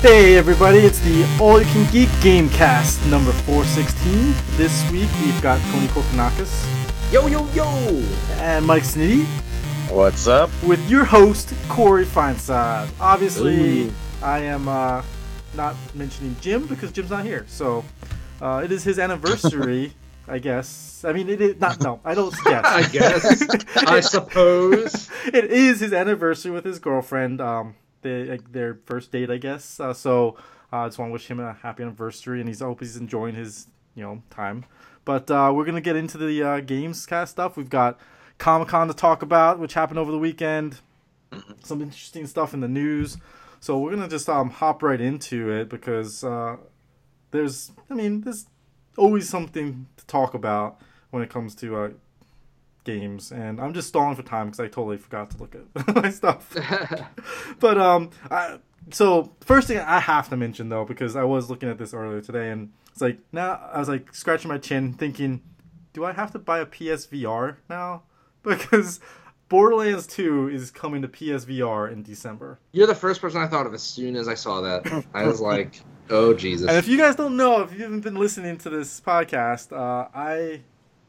Hey everybody, it's the All You Can Geek Gamecast number 416. This week we've got Tony Kokonakis Yo, yo, yo! and Mike Snitty What's up? with your host, Corey Feinside. Obviously, Ooh. I am uh, not mentioning Jim because Jim's not here. So, uh, it is his anniversary, I guess. I mean, it is not, no, I don't guess. I guess. I suppose. it is his anniversary with his girlfriend. Um, they, like, their first date, I guess. Uh, so uh, I just want to wish him a happy anniversary, and he's I hope he's enjoying his you know time. But uh, we're gonna get into the uh, games cast stuff. We've got Comic Con to talk about, which happened over the weekend. Some interesting stuff in the news. So we're gonna just um, hop right into it because uh, there's, I mean, there's always something to talk about when it comes to uh, games, and I'm just stalling for time because I totally forgot to look at my stuff. but um, I, so first thing I have to mention though, because I was looking at this earlier today, and it's like now I was like scratching my chin, thinking, do I have to buy a PSVR now? Because Borderlands 2 is coming to PSVR in December. You're the first person I thought of as soon as I saw that. I was like, oh, Jesus. And if you guys don't know, if you haven't been listening to this podcast, uh, I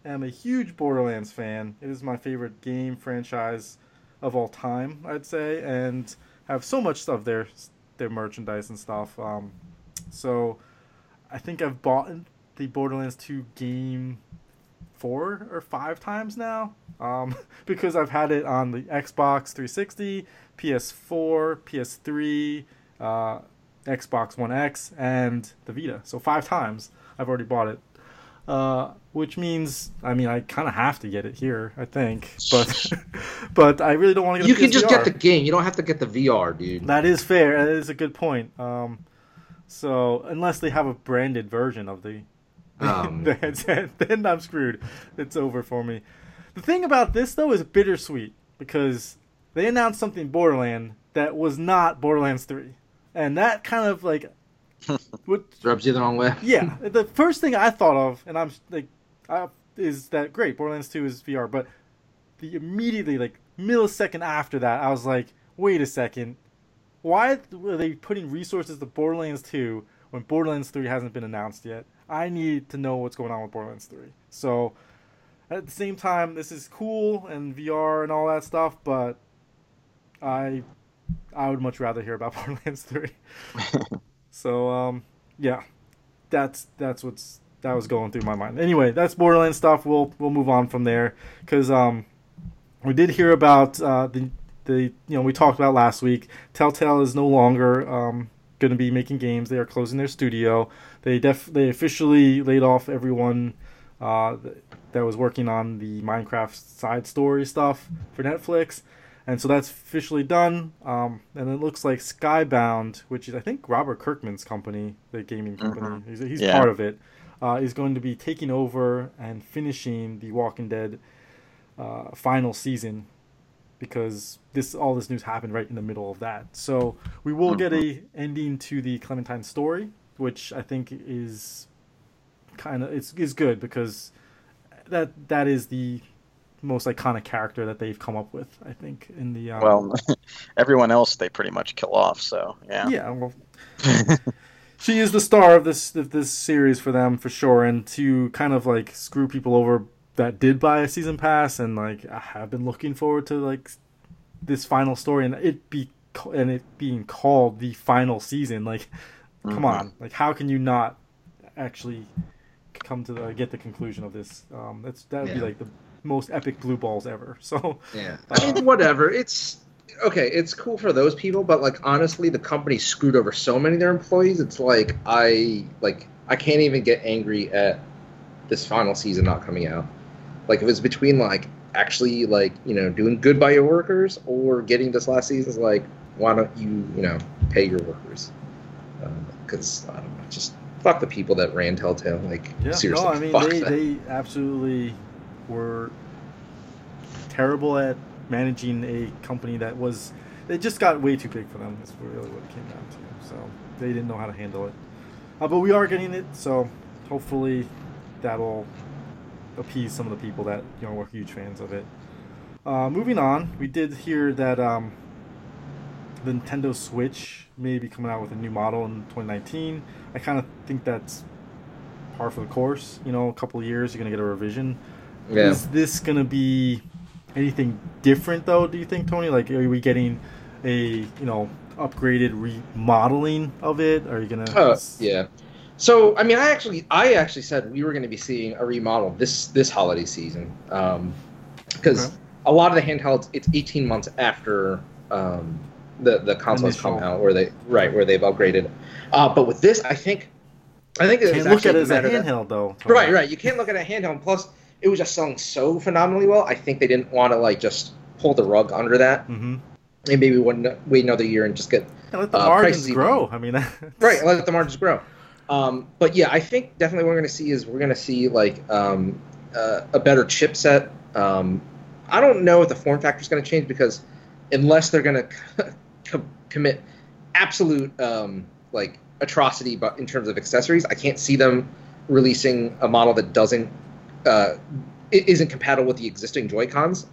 am a huge Borderlands fan. It is my favorite game franchise of all time, I'd say, and have so much of their their merchandise and stuff. Um, so I think I've bought the Borderlands 2 game four or five times now um, because I've had it on the Xbox 360, PS4, PS3, uh, Xbox One X, and the Vita. So five times I've already bought it. Uh, which means, I mean, I kind of have to get it here, I think, but but I really don't want to get. you can just get the game. You don't have to get the VR, dude. That is fair. That is a good point. Um, so unless they have a branded version of the Um, the headset, then I'm screwed. It's over for me. The thing about this though is bittersweet because they announced something Borderland that was not Borderlands 3, and that kind of like what rubs you the wrong way. yeah, the first thing I thought of, and I'm like, I, is that great? Borderlands Two is VR, but the immediately like millisecond after that, I was like, wait a second, why are they putting resources to Borderlands Two when Borderlands Three hasn't been announced yet? I need to know what's going on with Borderlands Three. So at the same time, this is cool and VR and all that stuff, but I I would much rather hear about Borderlands Three. So um, yeah, that's that's what's that was going through my mind. Anyway, that's Borderlands stuff. We'll we'll move on from there because um, we did hear about uh, the the you know we talked about last week. Telltale is no longer um, going to be making games. They are closing their studio. They def they officially laid off everyone uh, that was working on the Minecraft side story stuff for Netflix. And so that's officially done. Um, and it looks like Skybound, which is I think Robert Kirkman's company, the gaming company, Mhm. he's, he's Yeah. part of it, uh, is going to be taking over and finishing the Walking Dead uh, final season because this all this news happened right in the middle of that. So we will get a ending to the Clementine story, which I think is kind of it's is good because that that is the most iconic character that they've come up with. I think in the um, Well, everyone else they pretty much kill off. So yeah. yeah well she is the star of this of this series for them for sure and to kind of like screw people over that did buy a season pass and like I have been looking forward to like this final story and it be and it being called the final season like come Mhm. on like how can you not actually come to the, get the conclusion of this um that's that would be like the most epic blue balls ever so Yeah. Uh, I mean, whatever. It's okay. It's cool for those people, but like honestly, the company screwed over so many of their employees. It's like I like I can't even get angry at this final season not coming out. Like if it's between like actually like you know doing good by your workers or getting this last season, it's like why don't you you know pay your workers? Um, because I don't know, just fuck the people that ran Telltale. Like Yeah, seriously, no, I mean fuck they, them. they absolutely were terrible at managing a company that was it just got way too big for them. That's really what it came down to. So they didn't know how to handle it. Uh, but we are getting it, so hopefully that'll appease some of the people that you know were huge fans of it. Uh, moving on, we did hear that um, the Nintendo Switch may be coming out with a new model in 2019. I kind of think that's par for the course. You know, a couple years, you're gonna get a revision. Yeah. Is this gonna be anything different though? Do you think, Tony? Like, are we getting a you know upgraded remodeling of it? Are you gonna? Uh, yeah. So I mean, I actually, I actually said we were going to be seeing a remodel this this holiday season, because Okay. a lot of the handhelds, it's 18 months after um, the the consoles come out, where they right where they've upgraded. Uh, but with this, I think, I think it's look at actually it as a matter that- handheld though. Right, right. You can't look at a handheld. And plus, it was just selling so phenomenally well. I think they didn't want to like just pull the rug under that, Mm-hmm. and maybe wouldn't wait another year and just get let the Uh, margins prices grow. I mean, right let the margins grow um, but yeah i think definitely what we're going to see is we're going to see like um, uh, a better chipset um, i don't know if the form factor is going to change because unless they're going to co- commit absolute um, like atrocity but in terms of accessories i can't see them releasing a model that doesn't uh, isn't compatible with the existing joy cons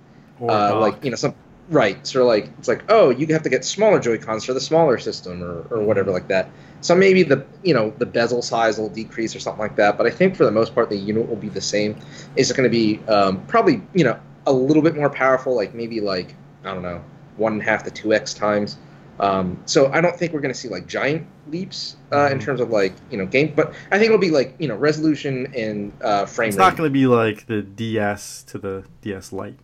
uh, like you know some right so like it's like oh you have to get smaller joy cons for the smaller system or, or whatever like that. So maybe the you know the bezel size will decrease or something like that but i think for the most part the unit will be the same. It's going to be um, probably you know a little bit more powerful like maybe like i don't know one and a half to two x times um, so i don't think we're going to see like giant leaps uh, in Mhm. terms of like you know game but i think it'll be like you know resolution and uh, frame it's rate not going to be like the DS to the DS Lite.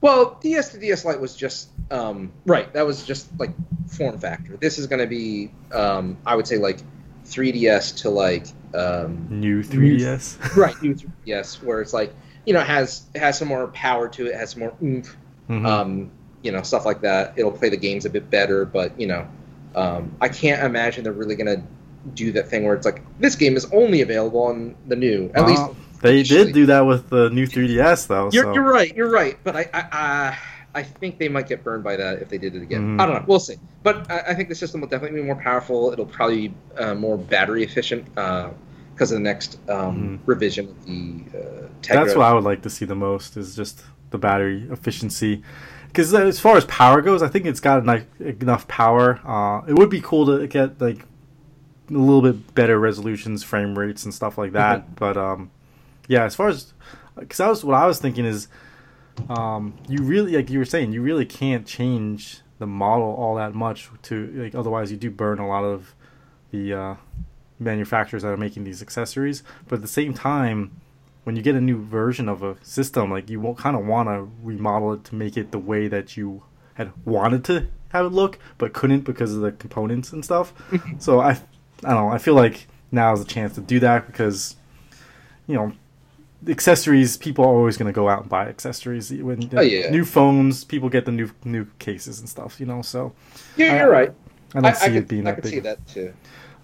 Well, DS to DS Lite was just um, right. That was just like form factor. This is going to be, um, I would say, like 3DS to like um, New 3DS. right new 3DS, where it's like you know it has it has some more power to it, has some more oomph, Mhm. um, you know stuff like that. It'll play the games a bit better, but you know, um, I can't imagine they're really going to do that thing where it's like this game is only available on the new. At least they did do that with the new 3DS though. You're, so. you're right. You're right. But I, I, I, I think they might get burned by that if they did it again. Mhm. I don't know. We'll see. But I, I think the system will definitely be more powerful. It'll probably be uh, more battery efficient because of the next um, revision of the uh, Tegra. That's what I would like to see the most is just the battery efficiency. Because as far as power goes, I think it's got enough, enough power. Uh, it would be cool to get like a little bit better resolutions, frame rates, and stuff like that. But um, yeah, as far as because that was what I was thinking is, um, you really like you were saying, you really can't change the model all that much to like otherwise you do burn a lot of the uh, manufacturers that are making these accessories. But at the same time, when you get a new version of a system, like you won't kind of want to remodel it to make it the way that you had wanted to have it look, but couldn't because of the components and stuff. so I, I don't know. I feel like now is a chance to do that because, you know, accessories people are always going to go out and buy accessories when Oh, yeah. new phones people get the new new cases and stuff you know so Yeah, you're right. i don't I, see I it could, being I that could big see that too.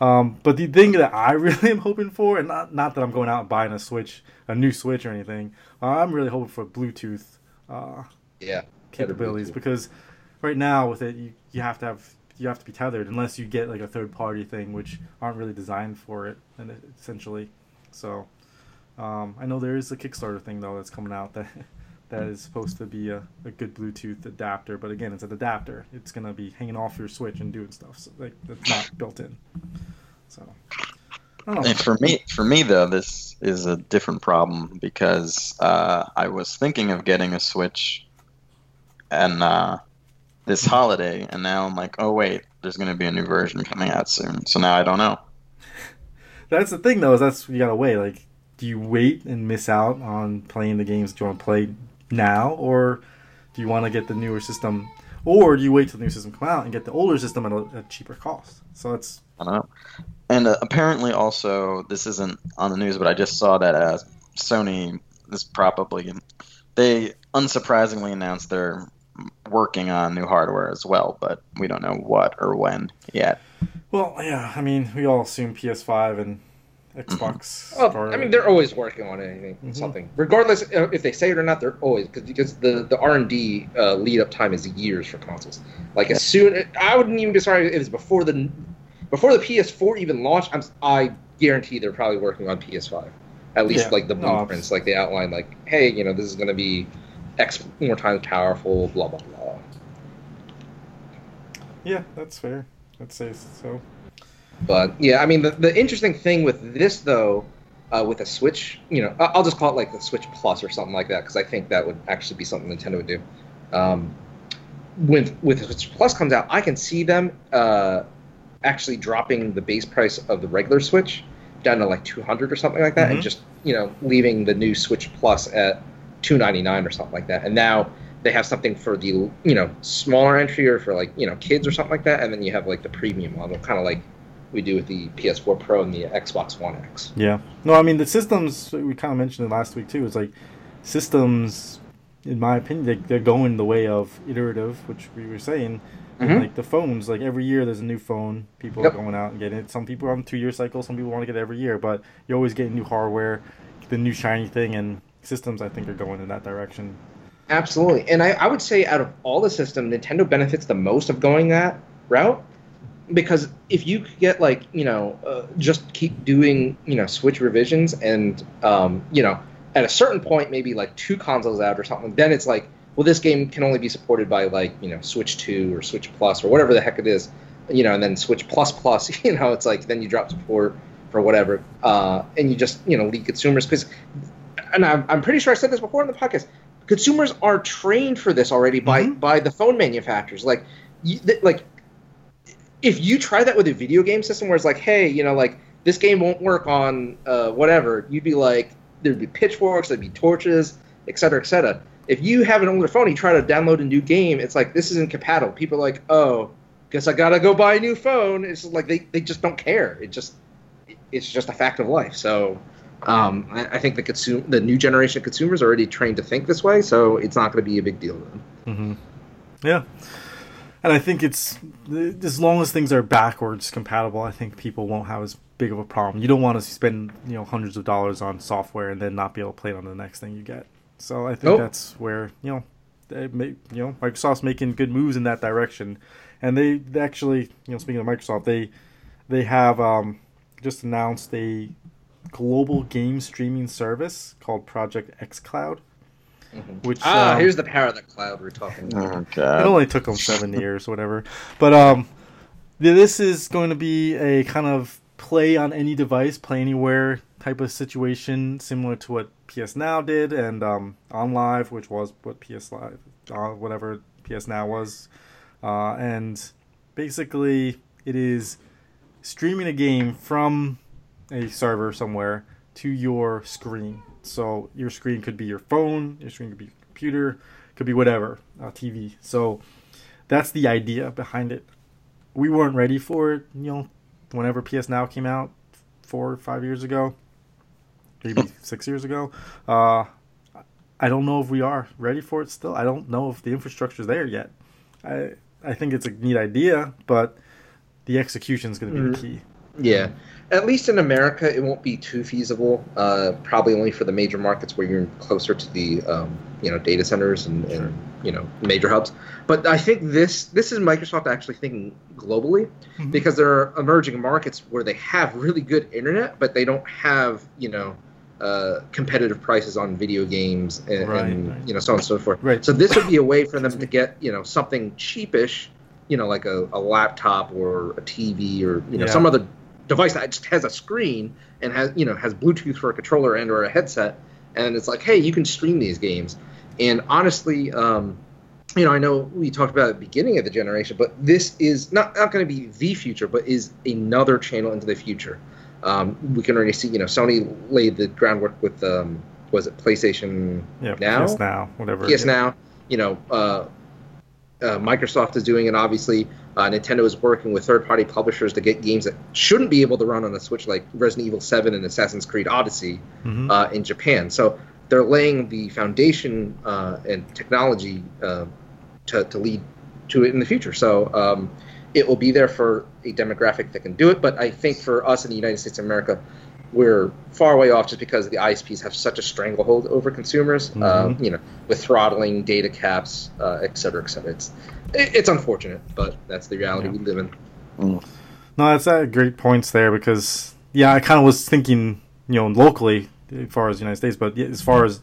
Um, but the thing that I really am hoping for, and not not that I'm going out and buying a Switch, a new Switch or anything, uh, I'm really hoping for Bluetooth uh, Yeah. capabilities Bluetooth. because right now with it, you, you have to have you have to be tethered unless you get like a third party thing, which aren't really designed for it, and essentially, so um, I know there is a Kickstarter thing though that's coming out that. That is supposed to be a, a good Bluetooth adapter, but again, it's an adapter. It's gonna be hanging off your Switch and doing stuff. So like that's not built in. So. And for me, for me though, this is a different problem because uh, I was thinking of getting a Switch, and uh, this holiday, and now I'm like, oh wait, there's going to be a new version coming out soon. So now I don't know. That's the thing though, is that's you gotta wait. Like, do you wait and miss out on playing the games you want to play now, or do you want to get the newer system, or do you wait till the new system come out and get the older system at a, a cheaper cost? So it's I don't know. And uh, apparently, also, this isn't on the news, but I just saw that uh, Sony is probably they unsurprisingly announced they're working on new hardware as well, but we don't know what or when yet. well, yeah. I mean, we all assume PS5 and Xbox. Well, I mean, they're always working on anything, Mhm. something, regardless uh, if they say it or not. They're always because because the the R and D uh, lead up time is years for consoles. Like as soon, I wouldn't even be sorry if it was before the before the PS4 even launched. I'm, I guarantee they're probably working on PS5. At least Yeah. like the No, blueprints, like they outline, like hey, you know, this is going to be X more times powerful, blah blah blah. Yeah, that's fair. I'd say so. But yeah, I mean, the, the interesting thing with this though, uh, with a Switch, you know, I'll just call it like the Switch Plus or something like that because I think that would actually be something Nintendo would do. Um, when with the Switch Plus comes out, I can see them uh, actually dropping the base price of the regular Switch down to like 200 or something like that, Mhm. and just you know leaving the new Switch Plus at 299 or something like that. And now they have something for the you know smaller entry or for like you know kids or something like that, and then you have like the premium model, kind of like we do with the PS4 Pro and the Xbox One X. Yeah. No, I mean the systems we kind of mentioned it last week too. It's like systems, in my opinion, they, they're going the way of iterative, which we were saying. Mhm. Like the phones, like every year there's a new phone. People Yep. are going out and getting it. Some people are on two year cycle. Some people want to get it every year. But you're always getting new hardware, the new shiny thing, and systems. I think are going in that direction. Absolutely, and I, I would say out of all the system, Nintendo benefits the most of going that route because if you could get like you know uh, just keep doing you know Switch revisions and um, you know at a certain point maybe like two consoles out or something, then it's like well this game can only be supported by like you know Switch Two or Switch Plus or whatever the heck it is, you know, and then Switch Plus Plus, you know, it's like then you drop support for whatever, uh, and you just you know lead consumers because and I'm, I'm pretty sure I said this before in the podcast. Consumers are trained for this already by Mhm. by the phone manufacturers. Like, you, th- like if you try that with a video game system, where it's like, hey, you know, like this game won't work on uh, whatever, you'd be like, there'd be pitchforks, there'd be torches, et cetera, et cetera. If you have an older phone, you try to download a new game, it's like this isn't compatible. People are like, oh, guess I gotta go buy a new phone. It's like they, they just don't care. It just it's just a fact of life. So um, I, I think the consume the new generation of consumers are already trained to think this way, so it's not going to be a big deal to them. hmm Yeah. And I think it's as long as things are backwards compatible, I think people won't have as big of a problem. You don't want to spend you know hundreds of dollars on software and then not be able to play it on the next thing you get. So I think Nope. that's where you know, they may, you know, Microsoft's making good moves in that direction, and they, they actually you know speaking of Microsoft, they they have um, just announced a global game streaming service called Project xCloud, which Ah, um, here's the power of the cloud we're talking about. Oh it only took them seven years, whatever. But um, this is going to be a kind of play on any device, play anywhere type of situation, similar to what PS Now did, and um, OnLive, which was what PS Live, uh, whatever PS Now was, uh, and basically it is streaming a game from a server somewhere to your screen. So your screen could be your phone, your screen could be your computer, could be whatever, uh, TV. So that's the idea behind it. We weren't ready for it, you know, whenever PS Now came out four or five years ago, maybe six years ago. Uh, I don't know if we are ready for it still. I don't know if the infrastructure is there yet. I I think it's a neat idea, but the execution is going to be the key. Yeah, at least in America, it won't be too feasible. Uh, probably only for the major markets where you're closer to the um, you know data centers and, and you know major hubs. But I think this this is Microsoft actually thinking globally Mhm. because there are emerging markets where they have really good internet, but they don't have you know. Uh, competitive prices on video games and, Right, and right. you know so on and so forth. Right. So this would be a way for them to get you know something cheapish, you know, like a, a laptop or a TV or you know Yeah. some other device that just has a screen and has you know has Bluetooth for a controller and or a headset, and it's like, hey, you can stream these games. And honestly, um, you know, I know we talked about at the beginning of the generation, but this is not not going to be the future, but is another channel into the future. Um, we can already see, you know, Sony laid the groundwork with um, was it PlayStation Yeah, now? PS Now, whatever. PS yeah. Now, you know, uh, uh, Microsoft is doing it. Obviously, uh, Nintendo is working with third-party publishers to get games that shouldn't be able to run on a Switch, like Resident Evil 7 and Assassin's Creed Odyssey, Mhm. uh, in Japan. So they're laying the foundation uh, and technology uh, to, to lead to it in the future. So um, it will be there for a demographic that can do it. But I think for us in the United States of America, we're far way off just because the ISPs have such a stranglehold over consumers. Uh, Mhm. you know, with throttling, data caps, uh, et cetera, et cetera. It's it, it's unfortunate, but that's the reality Yeah. we live in. No, that's uh, great points there because yeah, I kind of was thinking you know locally as far as the United States, but as far as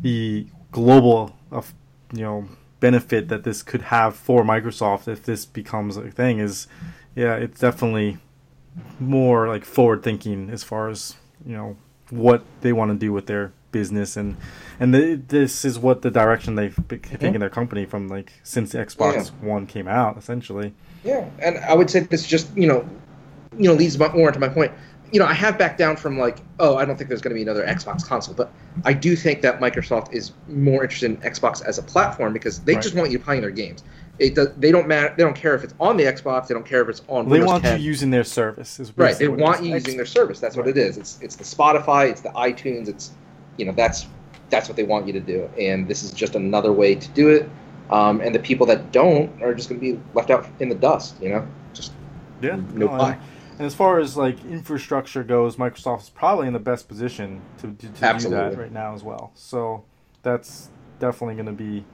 the global of you know benefit that this could have for Microsoft if this becomes a thing is, yeah, it's definitely more like forward thinking as far as you know what they want to do with their business and and the, this is what the direction they've been mm-hmm. taking their company from like since the Xbox One came out essentially. Yeah, and I would say this just you know, you know leads more into my point. You know, I have backed down from like, oh, I don't think there's going to be another Xbox console, but I do think that Microsoft is more interested in Xbox as a platform because they Right. just want you playing their games. It does, they don't matter. They don't care if it's on the Xbox. They don't care if it's on. They want 10. you using their service. Is Right. They basically what it want you using their service. That's what it is. It's it's the Spotify, it's the iTunes, it's you know, that's that's what they want you to do. And this is just another way to do it. Um, and the people that don't are just going to be left out in the dust, you know? Just Yeah. no no, pie. And, as far as like infrastructure goes, Microsoft is probably in the best position to, to, to do that right now as well. So that's definitely going to be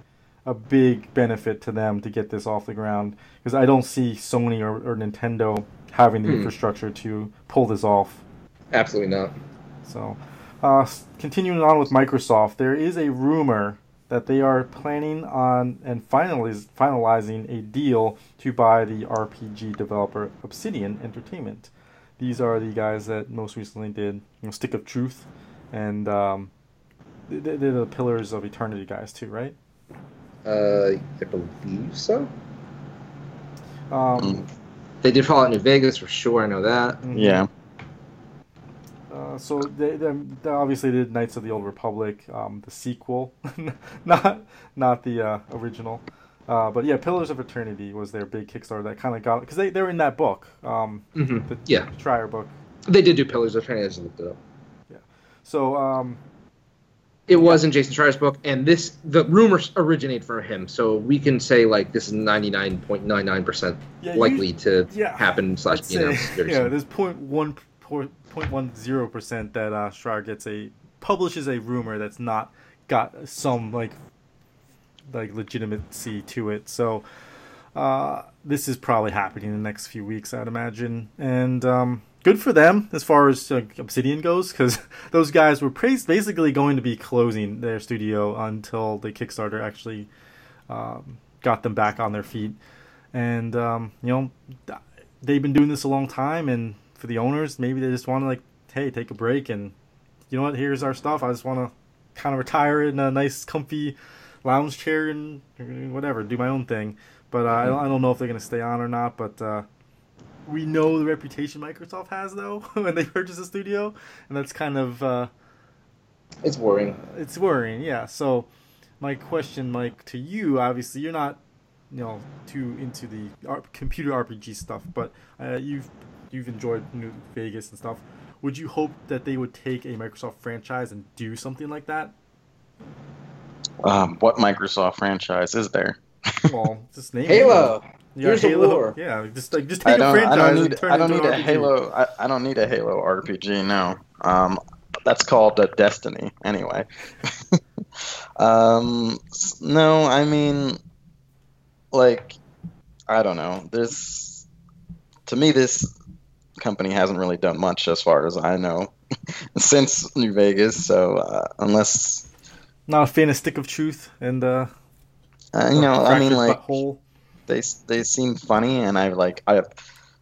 a big benefit to them to get this off the ground because I don't see Sony or, or Nintendo having the Hmm. infrastructure to pull this off. absolutely not. So, uh, continuing on with Microsoft, there is a rumor that they are planning on and finaliz- finalizing a deal to buy the RPG developer Obsidian Entertainment. These are the guys that most recently did you know, Stick of Truth, and um, they- they- they're the Pillars of Eternity guys too, right? Uh, I believe so. Um, Mm. They did Fallout New Vegas for sure. I know that. mhm. Yeah. Uh, so they, they, they obviously did Knights of the Old Republic, um, the sequel, not not the uh, original. Uh, but yeah, Pillars of Eternity was their big Kickstarter that kind of got because they they're in that book, um, hmm the Yeah. Schreier book. They did do Pillars of Eternity. I just looked it up. So um, It was in Jason Schreier's book, and this the rumors originate from him. So we can say like this is ninety nine point nine nine percent yeah, you- likely to yeah, happen slash be announced yeah, there's point one point one zero percent that uh, Schreier gets a publishes a rumor that's not got some like like legitimacy to it. So uh, this is probably happening in the next few weeks, I'd imagine, and um, good for them as far as uh, Obsidian goes, because those guys were pra- basically going to be closing their studio until the Kickstarter actually um, got them back on their feet, and um, you know th- they've been doing this a long time, and for the owners, maybe they just want to like, hey, take a break, and you know what, here's our stuff. I just want to kind of retire in a nice, comfy lounge chair and whatever, do my own thing. But uh, I, don't, I don't know if they're going to stay on or not. But uh, we know the reputation Microsoft has, though, when they purchase a studio, and that's kind of uh, It's worrying. it's worrying. Yeah. So my question, Mike, to you, obviously, you're not, you know, too into the computer RPG stuff, but uh, you've you've enjoyed New Vegas and stuff. Would you hope that they would take a Microsoft franchise and do something like that? Um, what Microsoft franchise is there? Well, just name. Halo. You got Here's Halo. war. Yeah, just like just I take a don't. franchise I don't and need. turn I don't into need an a RPG. Halo. I, I don't need a Halo RPG. No. Um, that's called a Destiny anyway. um, no, I mean, like, I don't know. This, to me, this company hasn't really done much as far as I know since New Vegas. So uh, unless, Not a fan of Stick of Truth and uh, uh, you know, I mean, like. Butthole. they they seem funny and I like I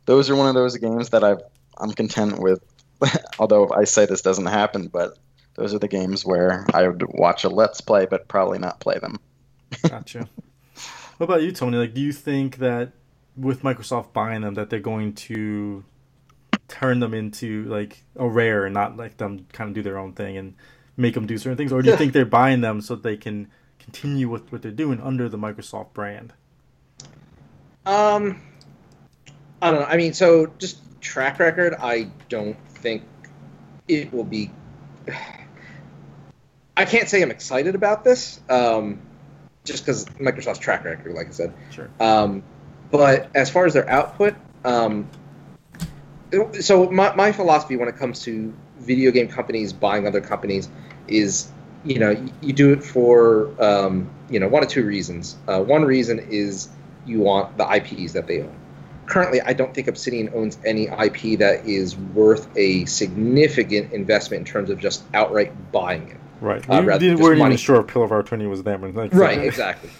those are one of those games that I've I'm content with although I say this doesn't happen but those are the games where I would watch a let's play but probably not play them Gotcha. what about you, Tony? Like, do you think that with Microsoft buying them, that they're going to turn them into like a rare and not let them kind of do their own thing and make them do certain things, or do you Yeah. think they're buying them so they can continue with what they're doing under the Microsoft brand? Um, I don't know. I mean, so just track record. I don't think it will be. I can't say I'm excited about this, um, just because Microsoft's track record, like I said. Sure. Um, but as far as their output, um, so my, my philosophy when it comes to video game companies buying other companies is, you know, you, you do it for, um, you know, one of two reasons. Uh, one reason is you want the IPs that they own. Currently, I don't think Obsidian owns any IP that is worth a significant investment in terms of just outright buying it. Right. Uh, we rather just weren't even sure if Pillar of Eternity was them. Like, Right, exactly.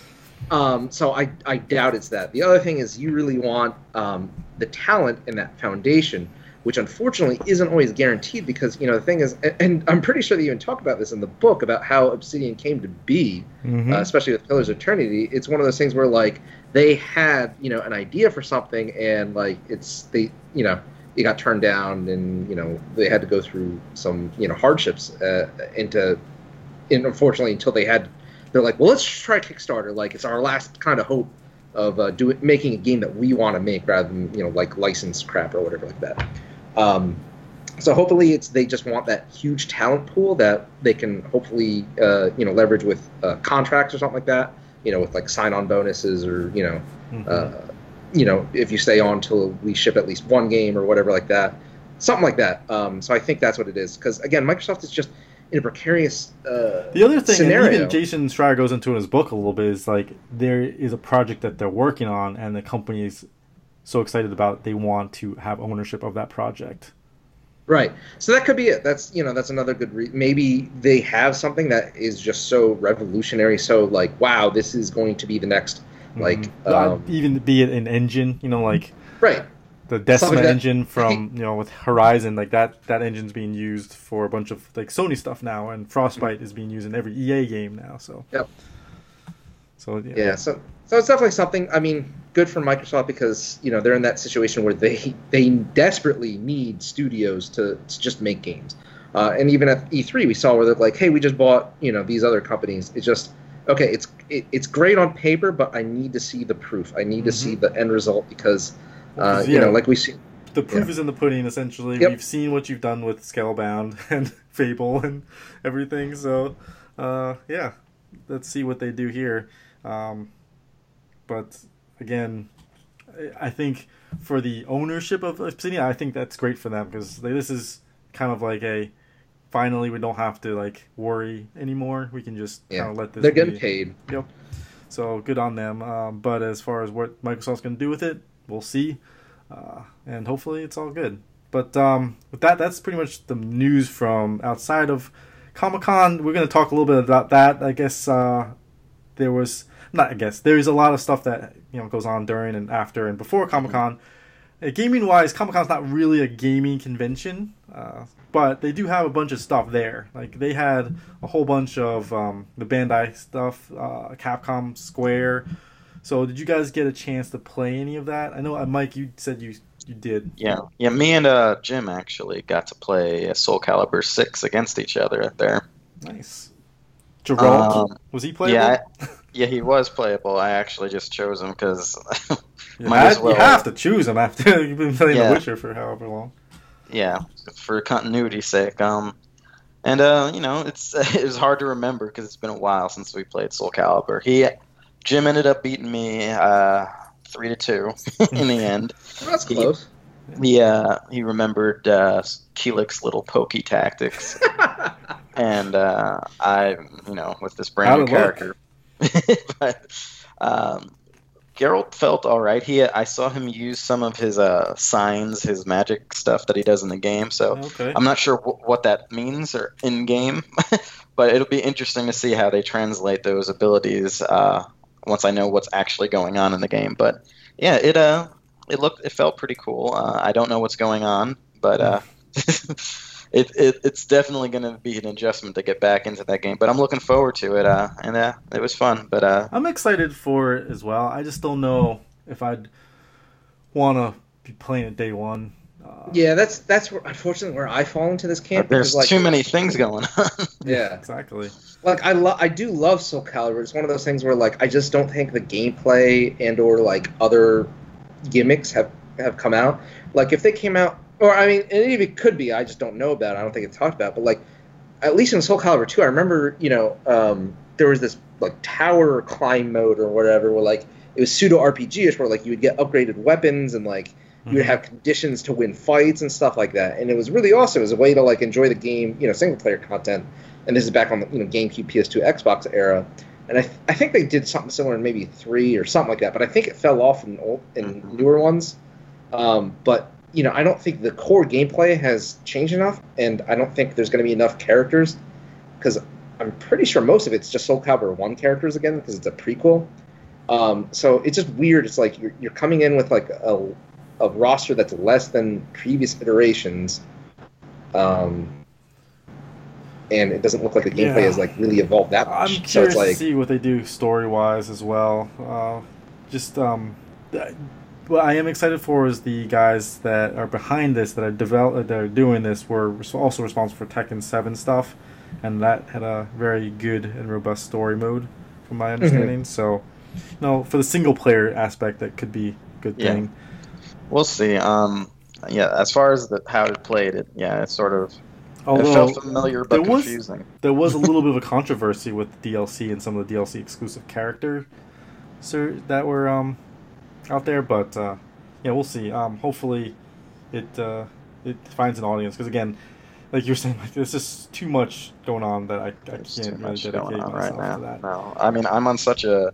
Um, so I, I doubt it's that. The other thing is you really want um, the talent in that foundation, which unfortunately isn't always guaranteed because you know the thing is, and- and I'm pretty sure they even talk about this in the book about how Obsidian came to be, Mhm. uh, especially with Pillars of Eternity. It's one of those things where like they had you know an idea for something and like it's they you know it got turned down and you know they had to go through some you know hardships uh, into and unfortunately until they had they're like well let's try kickstarter like it's our last kind of hope of uh, doing making a game that we want to make rather than you know like licensed crap or whatever like that um, so hopefully it's they just want that huge talent pool that they can hopefully uh, you know leverage with uh, contracts or something like that you know with like sign on bonuses or you know Mhm. uh, you know, if you stay on till we ship at least one game or whatever like that, something like that. Um, so I think that's what it is. Because again, Microsoft is just in a precarious uh, The other thing, and scenario. even Jason Schreier goes into in his book a little bit, is like there is a project that they're working on, and the company is so excited about they want to have ownership of that project. Right. So that could be it. That's you know that's another good. Re- Maybe they have something that is just so revolutionary. So like, wow, this is going to be the next like Mhm. Uh, um, even be it an engine, you know, like right. The Decima that- engine from you know with Horizon, like that that engine's being used for a bunch of like Sony stuff now, and Frostbite is being used in every EA game now. So Yep. So yeah, Yeah. So so it's definitely something. I mean, good for Microsoft because you know they're in that situation where they they desperately need studios to, to just make games. Uh, and even at E3, we saw where they're like, "Hey, we just bought you know these other companies." It's just okay. It's it, it's great on paper, but I need to see the proof. I need to Mhm. see the end result because uh, Because, you know, like we see. the proof Yeah. is in the pudding. Essentially, Yep. we've seen what you've done with Scalebound and Fable and everything. So uh, yeah, let's see what they do here. Um, but again, I- I think for the ownership of Obsidian, I think that's great for them because this is kind of like a finally we don't have to like worry anymore. We can just Yeah. kind of let this. They're getting be. paid. Yep. So good on them. Um, but as far as what Microsoft's going to do with it, we'll see. Uh, and hopefully it's all good. But um, with that, that's pretty much the news from outside of Comic Con. We're going to talk a little bit about that. I guess uh, there was not. I guess there is a lot of stuff that you know goes on during and after and before Comic Con. Uh, gaming wise, Comic Con's not really a gaming convention, uh, but they do have a bunch of stuff there. Like they had a whole bunch of um, the Bandai stuff, uh, Capcom, Square. So did you guys get a chance to play any of that? I know uh, Mike, you said you you did. Yeah, yeah. Me and uh, Jim actually got to play Soul Calibur six against each other there. Nice. Geralt, Um, was he playable? Yeah, yeah, he was playable. I actually just chose him because, you, might as well. you have to choose him after you've been playing Yeah. The Witcher for however long. yeah, for continuity's sake. Um, and uh, you know, it's it was hard to remember because it's been a while since we played Soul Calibur. He, Jim ended up beating me uh three to two in the end. Well, that's He- close. He uh he remembered uh, Kilik's little pokey tactics. and uh, I, you know, with this brand new character, but um, Geralt felt all right. He, I saw him use some of his uh, signs, his magic stuff that he does in the game. So Okay. I'm not sure w- what that means or in game, but it'll be interesting to see how they translate those abilities uh, once I know what's actually going on in the game. But yeah, it uh, it looked, it felt pretty cool. Uh, I don't know what's going on, but uh, it, it it's definitely going to be an adjustment to get back into that game. But I'm looking forward to it, uh, and uh, it was fun. But uh, I'm excited for it as well. I just don't know if I'd want to be playing it day one. Uh, yeah, that's that's where, unfortunately where I fall into this camp. there's like, too many things going on. Yeah, Exactly. like I lo- I do love Soul Calibur. It's one of those things where like I just don't think the gameplay and or like other gimmicks have have come out. Like if they came out, or I mean, and it could be. I just don't know about. it. I don't think it's talked about. But like at least in Soul Calibur 2, I remember you know um, there was this like tower climb mode or whatever where like it was pseudo RPG-ish where like you would get upgraded weapons and like you would Mhm. have conditions to win fights and stuff like that. And it was really awesome. It was a way to like enjoy the game, you know, single player content. And this is back on the you know GameCube, PS2, Xbox era. And I, th- I think they did something similar in maybe three or something like that. But I think it fell off in old, in Mhm. newer ones. Um, but you know, I don't think the core gameplay has changed enough, and I don't think there's going to be enough characters because I'm pretty sure most of it's just Soul Calibur one characters again because it's a prequel. Um, so it's just weird. It's like you're, you're coming in with like a, a roster that's less than previous iterations, um, and it doesn't look like the gameplay Yeah. has like really evolved that much. I'm much. So curious it's like to see what they do story wise as well. Uh, just um, what I am excited for is the guys that are behind this that are develop that are doing this were also responsible for Tekken Seven stuff, and that had a very good and robust story mode, from my understanding. So, you know, for the single player aspect, that could be a good Yeah. thing. We'll see. Um, yeah, as far as the, how it played, it yeah, it sort of it Although felt familiar but there was- confusing. there was a little bit of a controversy with DLC and some of the DLC exclusive character sir, that were um, out there, but uh, yeah, we'll see. Um, hopefully, it uh, it finds an audience because again, like you're saying, like there's just too much going on that I, I There's can't really dedicate myself right to that. No, I mean I'm on such a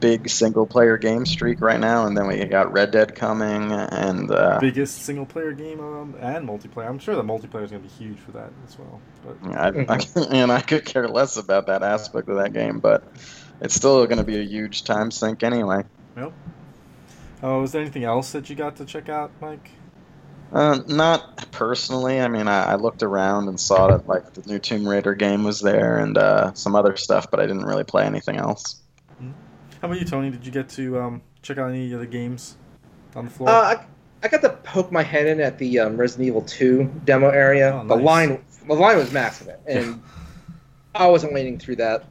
big single player game streak right now, and then we got Red Dead coming, and uh, Biggest single player game um, and multiplayer. I'm sure the multiplayer is going to be huge for that as well. But I, I, and I could care less about that aspect of that game, but it's still going to be a huge time sink anyway. oh, is there anything else that you got to check out, Mike? Uh, not personally. I mean, I, I looked around and saw that like the new Tomb Raider game was there and uh, some other stuff, but I didn't really play anything else. How about you, Tony? Did you get to um, check out any of the games on the floor? Uh, I, I got to poke my head in at the um, Resident Evil 2 demo area. Oh, The line, the line was massive, and I wasn't waiting through that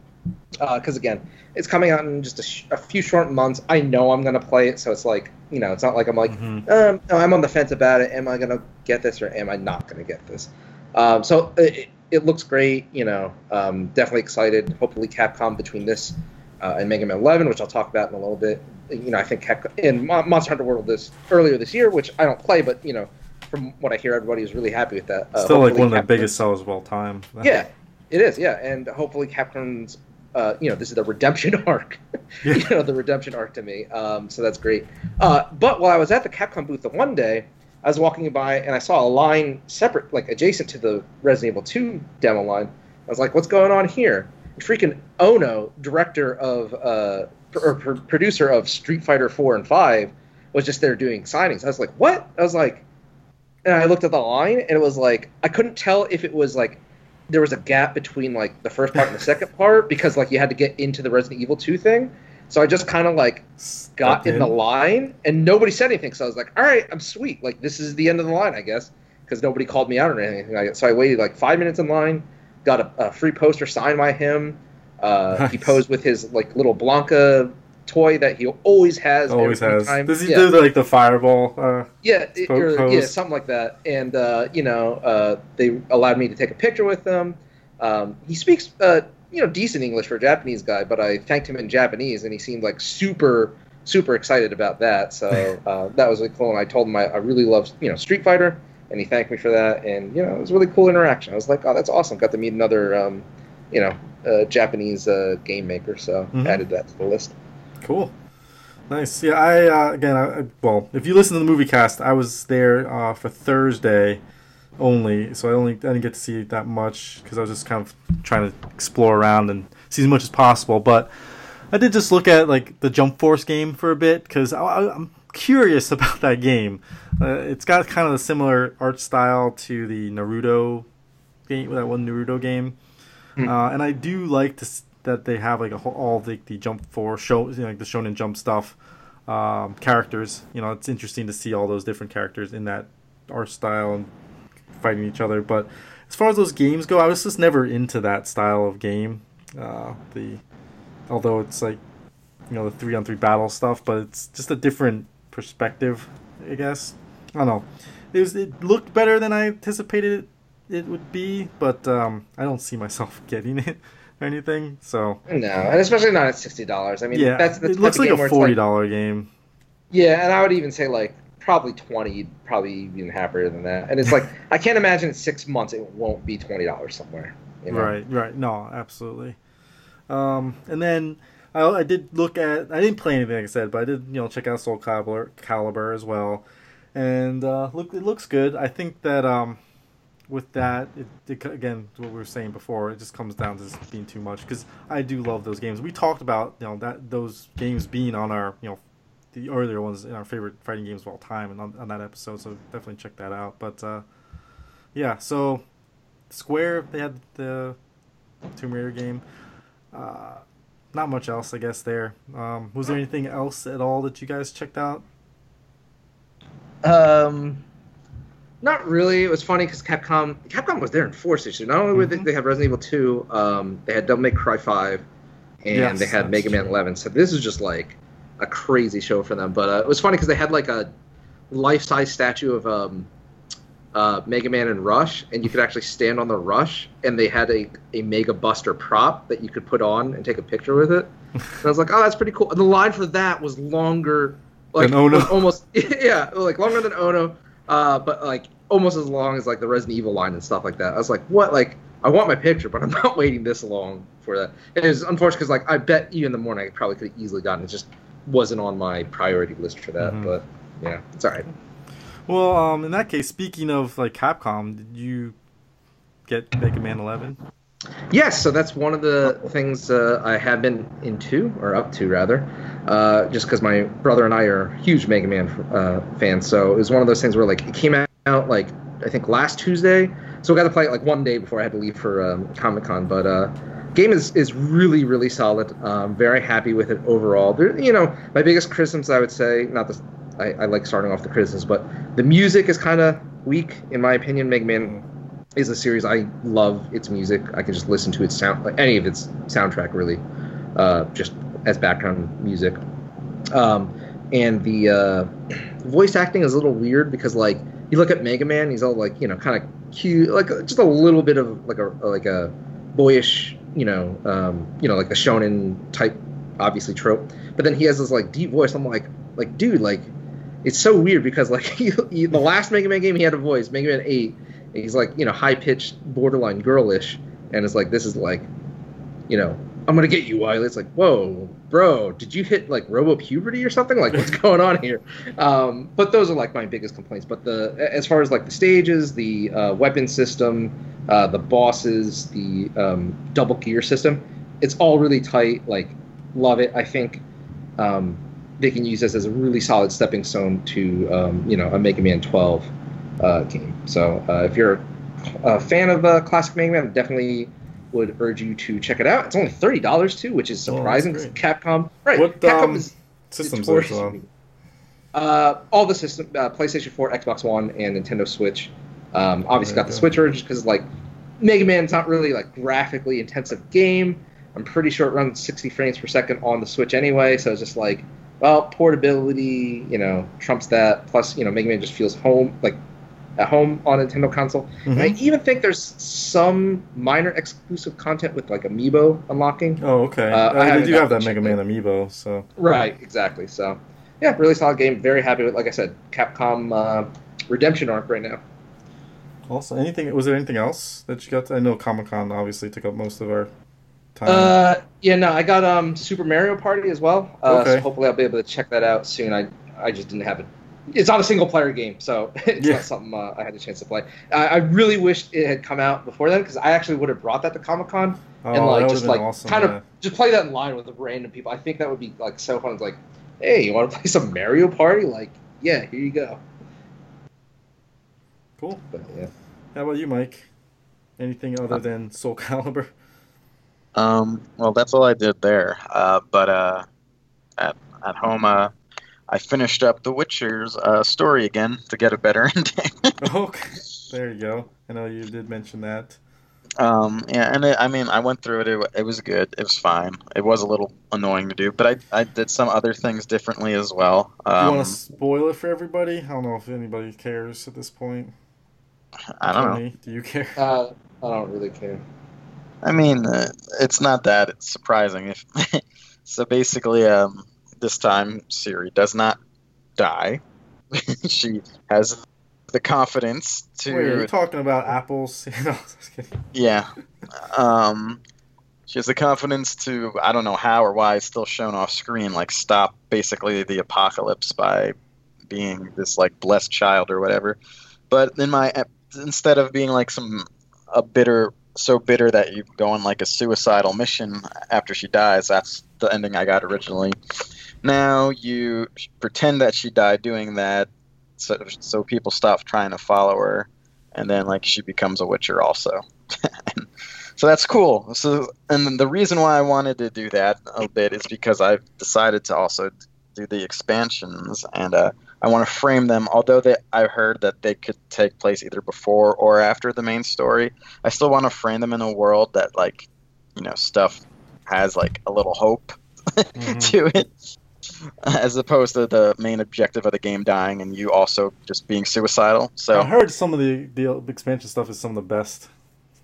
because again, it's coming out in just a, sh- a few short months. I know I'm gonna play it, so it's like you know, it's not like I'm like, Mhm. um, no, I'm on the fence about it. Am I gonna get this or am I not gonna get this? Um, so it, it looks great. You know, um, definitely excited. Hopefully, Capcom between this uh, and Mega Man 11, which I'll talk about in a little bit. You know, I think Capcom, in Mo- Monster Hunter World this earlier this year, which I don't play, but you know, from what I hear, everybody is really happy with that. Uh, Still like one of the Capcom- biggest sellers of all time. Yeah, it is. Yeah, and hopefully Capcom's. Uh, you know, this is the redemption arc. Yeah. you know, the redemption arc to me. Um, so that's great. Uh, but while I was at the Capcom booth the one day, I was walking by and I saw a line separate, like adjacent to the Resident Evil 2 demo line. I was like, "What's going on here?" Freaking Ono, director of uh, or pr- producer of Street Fighter 4 and 5, was just there doing signings. I was like, "What?" I was like, and I looked at the line and it was like I couldn't tell if it was like there was a gap between like the first part and the second part because like you had to get into the Resident Evil 2 thing. So I just kind of like got Stepped in the line and nobody said anything. So I was like, all right, I'm sweet. Like this is the end of the line, I guess, because nobody called me out or anything. So I waited like five minutes in line, got a, a free poster signed by him. Uh, He posed with his like little Blanka toy that he always has. Always has. Time. Does he yeah. do the, like the fireball? Uh, Yeah, it, or, yeah, something like that. And uh, you know, uh, they allowed me to take a picture with him. Um, he speaks, uh, you know, decent English for a Japanese guy, but I thanked him in Japanese, and he seemed like super, super excited about that. So uh, that was really cool. And I told him I, I really love, you know, Street Fighter, and he thanked me for that. And you know, it was a really cool interaction. I was like, oh, that's awesome. Got to meet another, um, you know, uh, Japanese uh, game maker. So Mhm. added that to the list. Cool. Nice. Yeah, I uh, again, I, I- well, if you listen to the movie cast, I was there uh, for Thursday only, so I only I didn't get to see that much because I was just kind of trying to explore around and see as much as possible. But I did just look at like the Jump Force game for a bit because I'm curious about that game. Uh, it's got kind of a similar art style to the Naruto game, that one Naruto game. Hmm. Uh, and I do like to, that they have like a whole, all the, the Jump Force show, you know, like the Shonen Jump stuff, um, characters. You know, it's interesting to see all those different characters in that art style and fighting each other. But as far as those games go, I was just never into that style of game. Uh, the although it's like you know the three on three battle stuff, but it's just a different perspective, I guess. I don't know. It was it looked better than I anticipated it, it would be, but um, I don't see myself getting it or anything. So No, and especially not at sixty dollars. I mean, yeah, that's, that's it looks like of game where a forty dollar game. Yeah, and I would even say like probably twenty, probably even happier than that. And it's like I can't imagine in six months it won't be twenty dollars somewhere. You know? Right, right. No, absolutely. Um, and then I, I did look at. I didn't play anything, like I said, but I did, you know, check out Soul Calibur, Calibur as well, and uh, look, it looks good. I think that um, with that, it, it again what we were saying before, it just comes down to being too much because I do love those games. We talked about you know that those games being on our you know the earlier ones in our favorite fighting games of all time and on, on that episode, so definitely check that out. But uh, yeah, so Square they had the Tomb Raider game. Uh, not much else, I guess. There um, was there anything else at all that you guys checked out? Um, not really. It was funny because Capcom Capcom was there in force this year. Not only mm-hmm. did they have Resident Evil Two, um, they had Devil May Cry Five, and yes, they had Mega Man Eleven. So this is just like a crazy show for them. But uh, it was funny because they had like a life size statue of um, uh, Mega Man and Rush, and you could actually stand on the Rush, and they had a, a Mega Buster prop that you could put on and take a picture with it. And I was like, oh, that's pretty cool. And the line for that was longer, like Ono. almost yeah, like longer than Ono, uh, but like almost as long as like the Resident Evil line and stuff like that. I was like, what? Like, I want my picture, but I'm not waiting this long for that. And it was unfortunate because like I bet you in the morning I probably could have easily gotten it. Just wasn't on my priority list for that. Mm-hmm. But yeah, it's all right. Well, um, in that case, speaking of like Capcom, did you get Mega Man 11? Yes, so that's one of the things uh, I have been into, or up to rather, uh, just because my brother and I are huge Mega Man uh, fans. So it was one of those things where like it came out like I think last Tuesday, so we got to play it like one day before I had to leave for um, Comic Con. But uh, game is is really really solid. Um, very happy with it overall. There, you know, my biggest criticisms I would say, not the I, I like starting off the criticisms, but the music is kind of weak in my opinion. Mega Man is a series I love. Its music, I can just listen to its sound, like any of its soundtrack, really, uh, just as background music. Um, and the uh, voice acting is a little weird because, like, you look at Mega Man, he's all like, you know, kind of cute, like just a little bit of like a like a boyish, you know, um, you know, like a shonen type, obviously trope. But then he has this like deep voice. I'm like, like, dude, like it's so weird because like he, the last Mega Man game he had a voice, Mega Man Eight, he's like you know high pitched, borderline girlish, and it's like this is like, you know, I'm gonna get you, Wily. It's like, whoa, bro, did you hit like robo puberty or something? Like, what's going on here? Um, but those are like my biggest complaints. But the as far as like the stages, the uh, weapon system, uh, the bosses, the um, double gear system, it's all really tight. Like, love it. I think. Um, they can use this as a really solid stepping stone to um, you know a Mega Man 12 uh, game. So uh, if you're a fan of uh, classic Mega Man, I definitely would urge you to check it out. It's only thirty dollars too, which is oh, surprising. Oh, Capcom, right? What Capcom um, is systems are well? Uh, all the system, uh, PlayStation 4, Xbox One, and Nintendo Switch. Um, obviously, got the Switch just because like Mega Man's not really like graphically intensive game. I'm pretty sure it runs 60 frames per second on the Switch anyway, so it's just like well, portability, you know, trumps that. Plus, you know, Mega Man just feels home, like at home on a Nintendo console. Mm-hmm. And I mm-hmm. even think there's some minor exclusive content with like amiibo unlocking. Oh, okay. Uh, I, I do have that Mega Man amiibo, so right, exactly. So, yeah, really solid game. Very happy with, like I said, Capcom uh, Redemption arc right now. Also, anything? Was there anything else that you got? To, I know Comic Con obviously took up most of our time? Uh, yeah, no, I got um Super Mario Party as well. Uh, okay. So hopefully I'll be able to check that out soon. I I just didn't have it. It's not a single player game, so it's yeah. not something uh, I had a chance to play. I, I really wish it had come out before then because I actually would have brought that to Comic Con oh, and like just like awesome, kind yeah. of just play that in line with the random people. I think that would be like so fun. It's like, hey, you want to play some Mario Party? Like, yeah, here you go. Cool. But, yeah. How about you, Mike? Anything other uh, than Soul Calibur? Um, well, that's all I did there. Uh, but uh, at at home, uh, I finished up The Witcher's uh, story again to get a better ending. okay, there you go. I know you did mention that. Um, yeah, and it, I mean, I went through it, it. It was good. It was fine. It was a little annoying to do, but I I did some other things differently as well. Um, you want to spoil it for everybody? I don't know if anybody cares at this point. I don't Tony, know. Do you care? Uh, I don't really care. I mean, uh, it's not that surprising. If so, basically, um, this time Ciri does not die. she has the confidence to. Wait, are you talking about apples? yeah. Um, she has the confidence to I don't know how or why it's still shown off screen, like stop basically the apocalypse by being this like blessed child or whatever. But in my instead of being like some a bitter so bitter that you go on like a suicidal mission after she dies. That's the ending I got originally. Now you pretend that she died doing that, so so people stop trying to follow her, and then like she becomes a Witcher also. so that's cool. So and the reason why I wanted to do that a bit is because I've decided to also do the expansions and uh, I want to frame them. Although they, I heard that they could take place either before or after the main story, I still want to frame them in a world that like you know stuff has like a little hope mm-hmm. to it as opposed to the main objective of the game dying and you also just being suicidal. So I heard some of the the expansion stuff is some of the best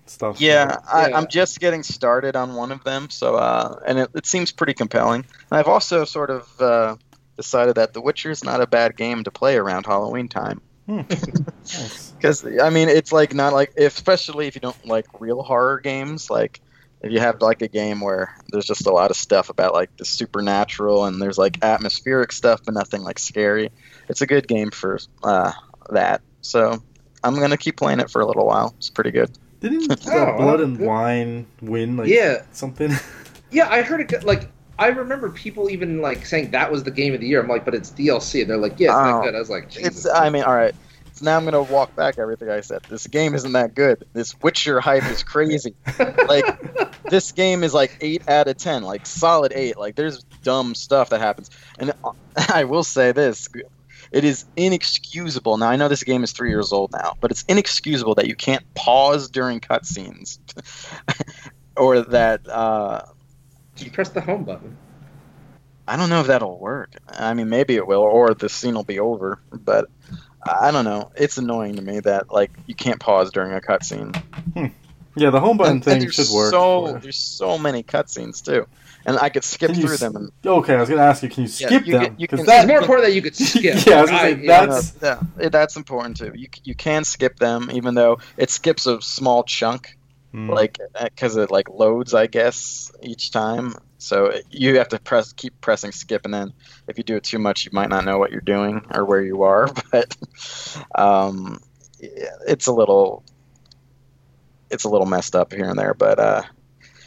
stuff. Yeah, I, am just getting started on one of them, so uh, and it, it seems pretty compelling. And I've also sort of uh, decided that The Witcher is not a bad game to play around Halloween time. Because hmm. I mean, it's like not like, especially if you don't like real horror games, like if you have like a game where there's just a lot of stuff about like the supernatural and there's like atmospheric stuff but nothing like scary it's a good game for uh, that so i'm gonna keep playing it for a little while it's pretty good didn't oh, blood and wine win like yeah something yeah i heard it like I remember people even like saying that was the game of the year. I'm like, but it's DLC, and they're like, yeah, it's not oh. good. I was like, Jesus. it's. I mean, all right. So now I'm gonna walk back everything I said. This game isn't that good. This Witcher hype is crazy. like this game is like eight out of ten, like solid eight. Like there's dumb stuff that happens, and I will say this: it is inexcusable. Now I know this game is three years old now, but it's inexcusable that you can't pause during cutscenes, or that. Uh, you press the home button. I don't know if that'll work. I mean, maybe it will, or the scene will be over. But I don't know. It's annoying to me that like you can't pause during a cutscene. Hmm. Yeah, the home button and, thing and should work. So there's so many cutscenes too, and I could skip can through s- them. And, okay, I was gonna ask you, can you skip yeah, you them? Because that's more important that you could skip. yeah, I, say, that's yeah, yeah, that's important too. You you can skip them, even though it skips a small chunk, mm. like because it like loads, I guess, each time. So you have to press, keep pressing skip, and then if you do it too much, you might not know what you're doing or where you are. But um, it's a little, it's a little messed up here and there. But uh,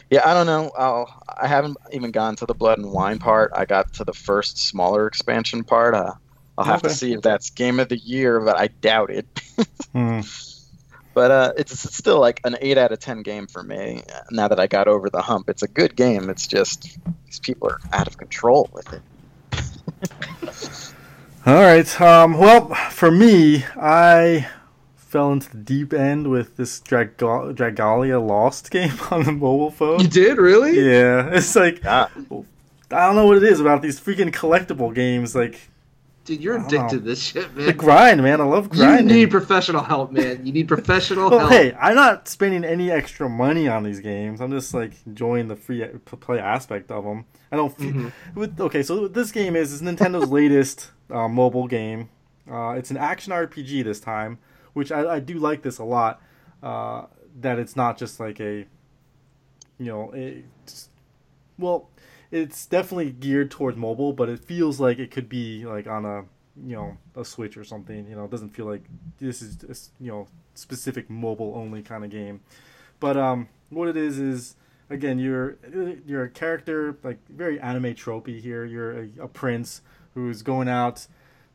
yeah, I don't know. I'll, I haven't even gotten to the blood and wine part. I got to the first smaller expansion part. Uh, I'll have okay. to see if that's game of the year, but I doubt it. hmm. But uh, it's, it's still like an eight out of ten game for me. Now that I got over the hump, it's a good game. It's just these people are out of control with it. All right. Um, well, for me, I fell into the deep end with this Drag- Dragalia Lost game on the mobile phone. You did really? Yeah. It's like yeah. I don't know what it is about these freaking collectible games. Like Dude, you're addicted to this shit, man. The grind, man. I love grinding. You need professional help, man. You need professional well, help. Hey, I'm not spending any extra money on these games. I'm just like enjoying the free play aspect of them. I don't. Feel, mm-hmm. with, okay, so this game is is Nintendo's latest uh, mobile game. Uh, it's an action RPG this time, which I, I do like this a lot. Uh, that it's not just like a, you know, a, well, it's definitely geared towards mobile, but it feels like it could be like on a you know a Switch or something. You know, it doesn't feel like this is a, you know specific mobile only kind of game. But um, what it is is again you're you're a character like very anime tropey here. You're a, a prince who's going out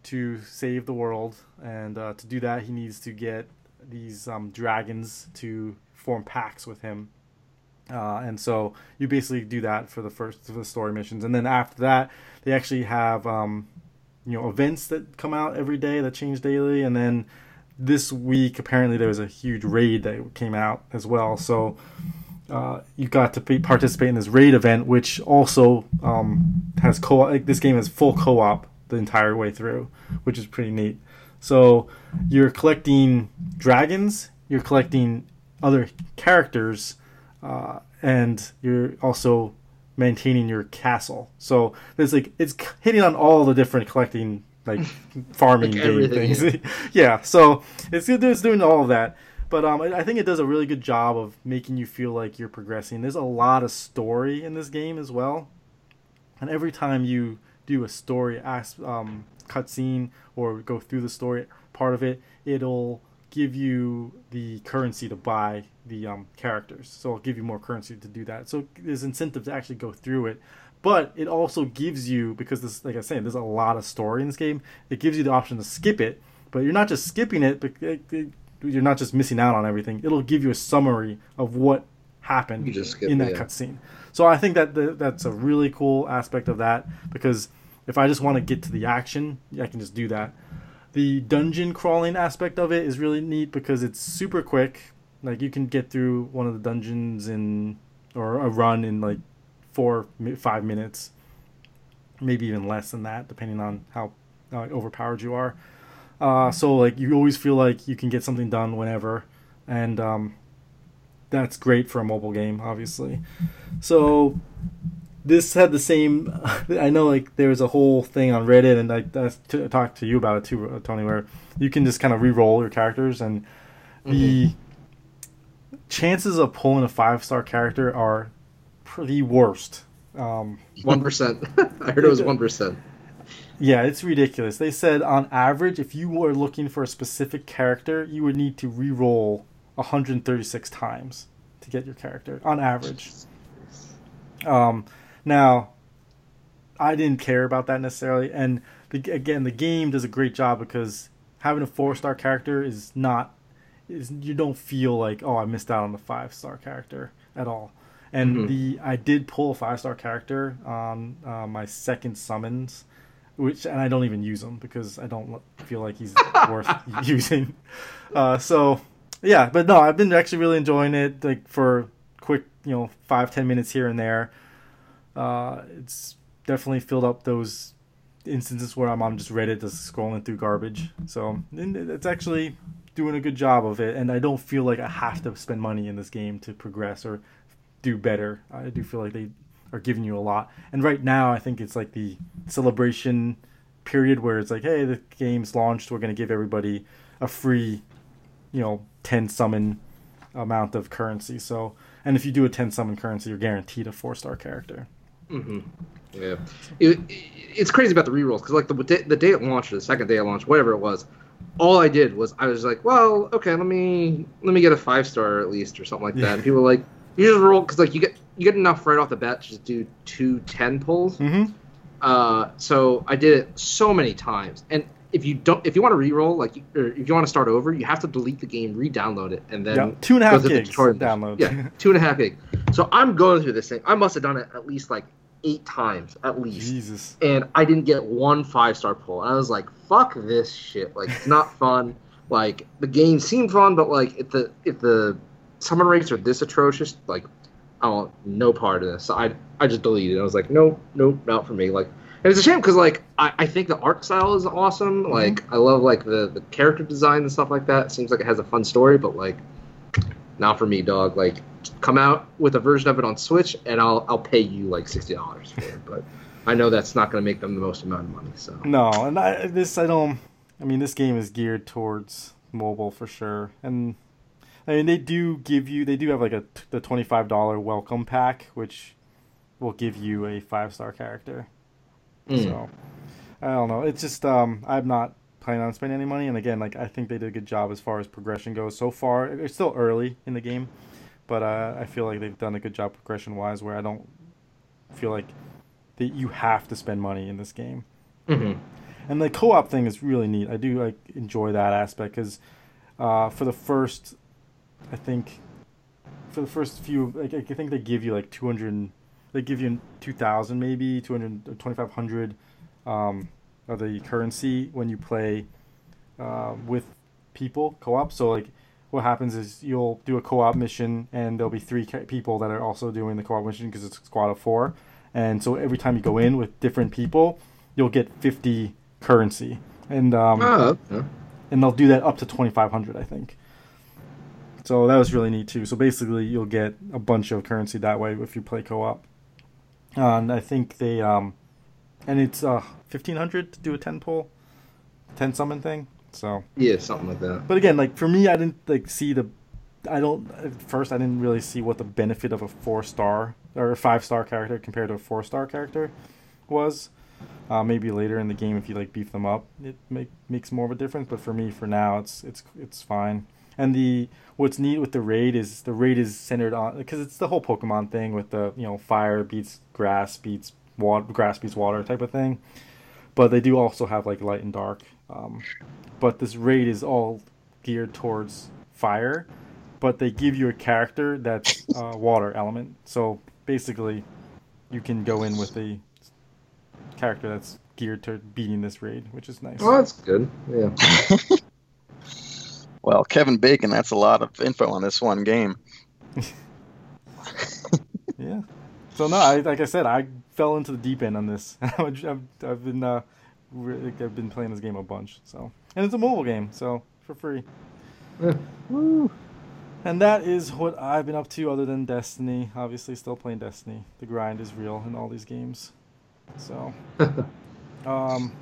to save the world, and uh, to do that he needs to get these um, dragons to form packs with him. Uh, and so you basically do that for the first for the story missions, and then after that, they actually have um, you know events that come out every day that change daily, and then this week apparently there was a huge raid that came out as well. So uh, you got to participate in this raid event, which also um, has co like this game has full co-op the entire way through, which is pretty neat. So you're collecting dragons, you're collecting other characters uh, and you're also maintaining your castle. So there's like it's hitting on all the different collecting like farming like game things. Yeah. yeah. so it's it's doing all of that. But um, I think it does a really good job of making you feel like you're progressing. There's a lot of story in this game as well, and every time you do a story um, cutscene or go through the story part of it, it'll give you the currency to buy the um, characters. So it'll give you more currency to do that. So there's incentive to actually go through it. But it also gives you because this, like I said, there's a lot of story in this game. It gives you the option to skip it, but you're not just skipping it. But it, it, you're not just missing out on everything. It'll give you a summary of what happened You just skip in that cutscene. So I think that the, that's a really cool aspect of that because if I just want to get to the action, I can just do that. The dungeon crawling aspect of it is really neat because it's super quick. Like you can get through one of the dungeons in or a run in like four five minutes, maybe even less than that, depending on how uh, overpowered you are. Uh, so like you always feel like you can get something done whenever, and um, that's great for a mobile game, obviously. So this had the same. I know like there was a whole thing on Reddit, and I, I t- talked to you about it too, uh, Tony, where you can just kind of re-roll your characters, and the chances of pulling a five star character are pretty worst. Um, One percent. I heard it was one percent. yeah, it's ridiculous. They said on average, if you were looking for a specific character, you would need to re-roll 136 times to get your character on average. Um, now, I didn't care about that necessarily, and the, again, the game does a great job because having a four star character is not is you don't feel like oh I missed out on the five star character at all. And Mhm. the I did pull a five star character on uh, my second summons, which and I don't even use him because I don't feel like he's worth using. Uh, so yeah, but no, I've been actually really enjoying it. Like for quick, you know, five ten minutes here and there. Uh, it's definitely filled up those instances where I'm on just Reddit just scrolling through garbage. So it's actually doing a good job of it, and I don't feel like I have to spend money in this game to progress or do better. I do feel like they are giving you a lot. And right now, I think it's like the celebration period where it's like, hey, the game's launched. We're gonna give everybody a free, you know, ten summon amount of currency. So, and if you do a ten summon currency, you're guaranteed a four star character. hmm Yeah, it, it- it's crazy about the rerolls because like the day, the day it launched, or the second day it launched, whatever it was, all I did was I was like, well, okay, let me let me get a five star at least or something like Yeah. that. And people were like, you just roll because like you get you get enough right off the bat to just do two 10 pulls. Mm-hmm. Uh, so I did it so many times, and if you don't, if you want to re-roll, like, or if you want to start over, you have to delete the game, re-download it, and then two and a half gigs download. Yeah, two and a half gig. So I'm going through this thing. I must have done it at least like eight times, at least, Jesus. and I didn't get one five star pull. And I was like, "Fuck this shit! Like, it's not fun. Like, the game seemed fun, but like, if the if the summon rates are this atrocious, like, I want no part of this. So I I just deleted. it. I was like, no, no, not for me. Like, and it's a shame because like I, I think the art style is awesome. Mm-hmm. Like, I love like the the character design and stuff like that. It seems like it has a fun story, but like, not for me, dog. Like, come out with a version of it on Switch, and I'll I'll pay you like sixty dollars for it. But I know that's not going to make them the most amount of money. So No, and I, this I don't. I mean, this game is geared towards mobile for sure, and I mean they do give you. They do have like a the twenty five dollar welcome pack, which will give you a five star character. Mm. So I don't know. It's just um, I'm not planning on spending any money, and again, like I think they did a good job as far as progression goes. So far, it's still early in the game, but uh, I feel like they've done a good job progression wise, where I don't feel like that you have to spend money in this game. Mhm. And the co-op thing is really neat. I do like enjoy that aspect because uh, for the first, I think, for the first few, like I think they give you like two hundred, they give you two thousand maybe two hundred twenty five hundred um, of the currency when you play uh, with people co-op. So like, what happens is you'll do a co-op mission and there'll be three people that are also doing the co-op mission because it's a squad of four. And so every time you go in with different people, you'll get fifty currency, and um, Oh, okay. and they'll do that up to 2500 i think so that was really neat too so basically you'll get a bunch of currency that way if you play co-op uh, and i think they um and it's uh 1500 to do a 10 pull 10 summon thing so yeah, something like that. but again like for me i didn't like see the i don't at first i didn't really see what the benefit of a four star or a five star character compared to a four star character was Uh, maybe later in the game, if you like beef them up, it make, makes more of a difference. But for me, for now, it's it's it's fine. And the what's neat with the raid is the raid is centered on because it's the whole Pokemon thing with the you know fire beats grass beats water grass beats water type of thing. But they do also have like light and dark. Um, but this raid is all geared towards fire, but they give you a character that's uh, water element. So basically, you can go in with a character that's geared to beating this raid, which is nice. Oh, that's good. Yeah. well, Kevin Bacon, that's a lot of info on this one game. yeah. So no, I, like I said, I fell into the deep end on this. I've, I've been uh, really, I've been playing this game a bunch. So and it's a mobile game, so for free. Yeah. Woo. And that is what I've been up to, other than Destiny. Obviously, still playing Destiny. The grind is real in all these games. So, um,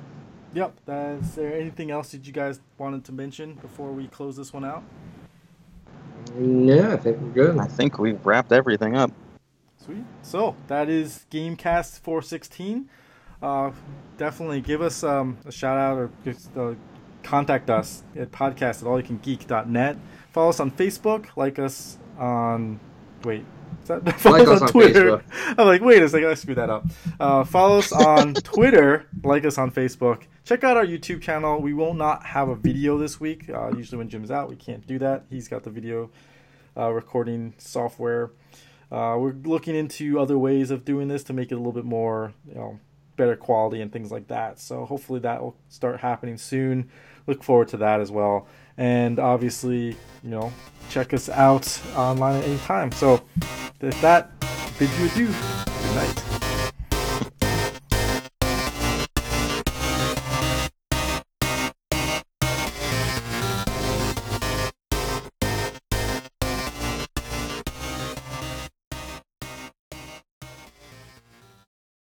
yep. Uh, is there anything else that you guys wanted to mention before we close this one out? Yeah, I think we're good. I think we've wrapped everything up. Sweet. So that is Gamecast 416. Uh, definitely give us um, a shout out or just, uh, contact us at podcast at allyoucangeek.net. Follow us on Facebook. Like us on. Wait. That, follow Like us us on on Twitter. Facebook. I'm like, wait a second, I screwed that up. Uh, follow us on Twitter. Like us on Facebook. Check out our YouTube channel. We will not have a video this week. Uh, usually when Jim's out, we can't do that. He's got the video uh, recording software. Uh, we're looking into other ways of doing this to make it a little bit more, you know, better quality and things like that. So hopefully that will start happening soon. Look forward to that as well. And obviously, you know, check us out online at any time. So, with that, bid you adieu. Good night.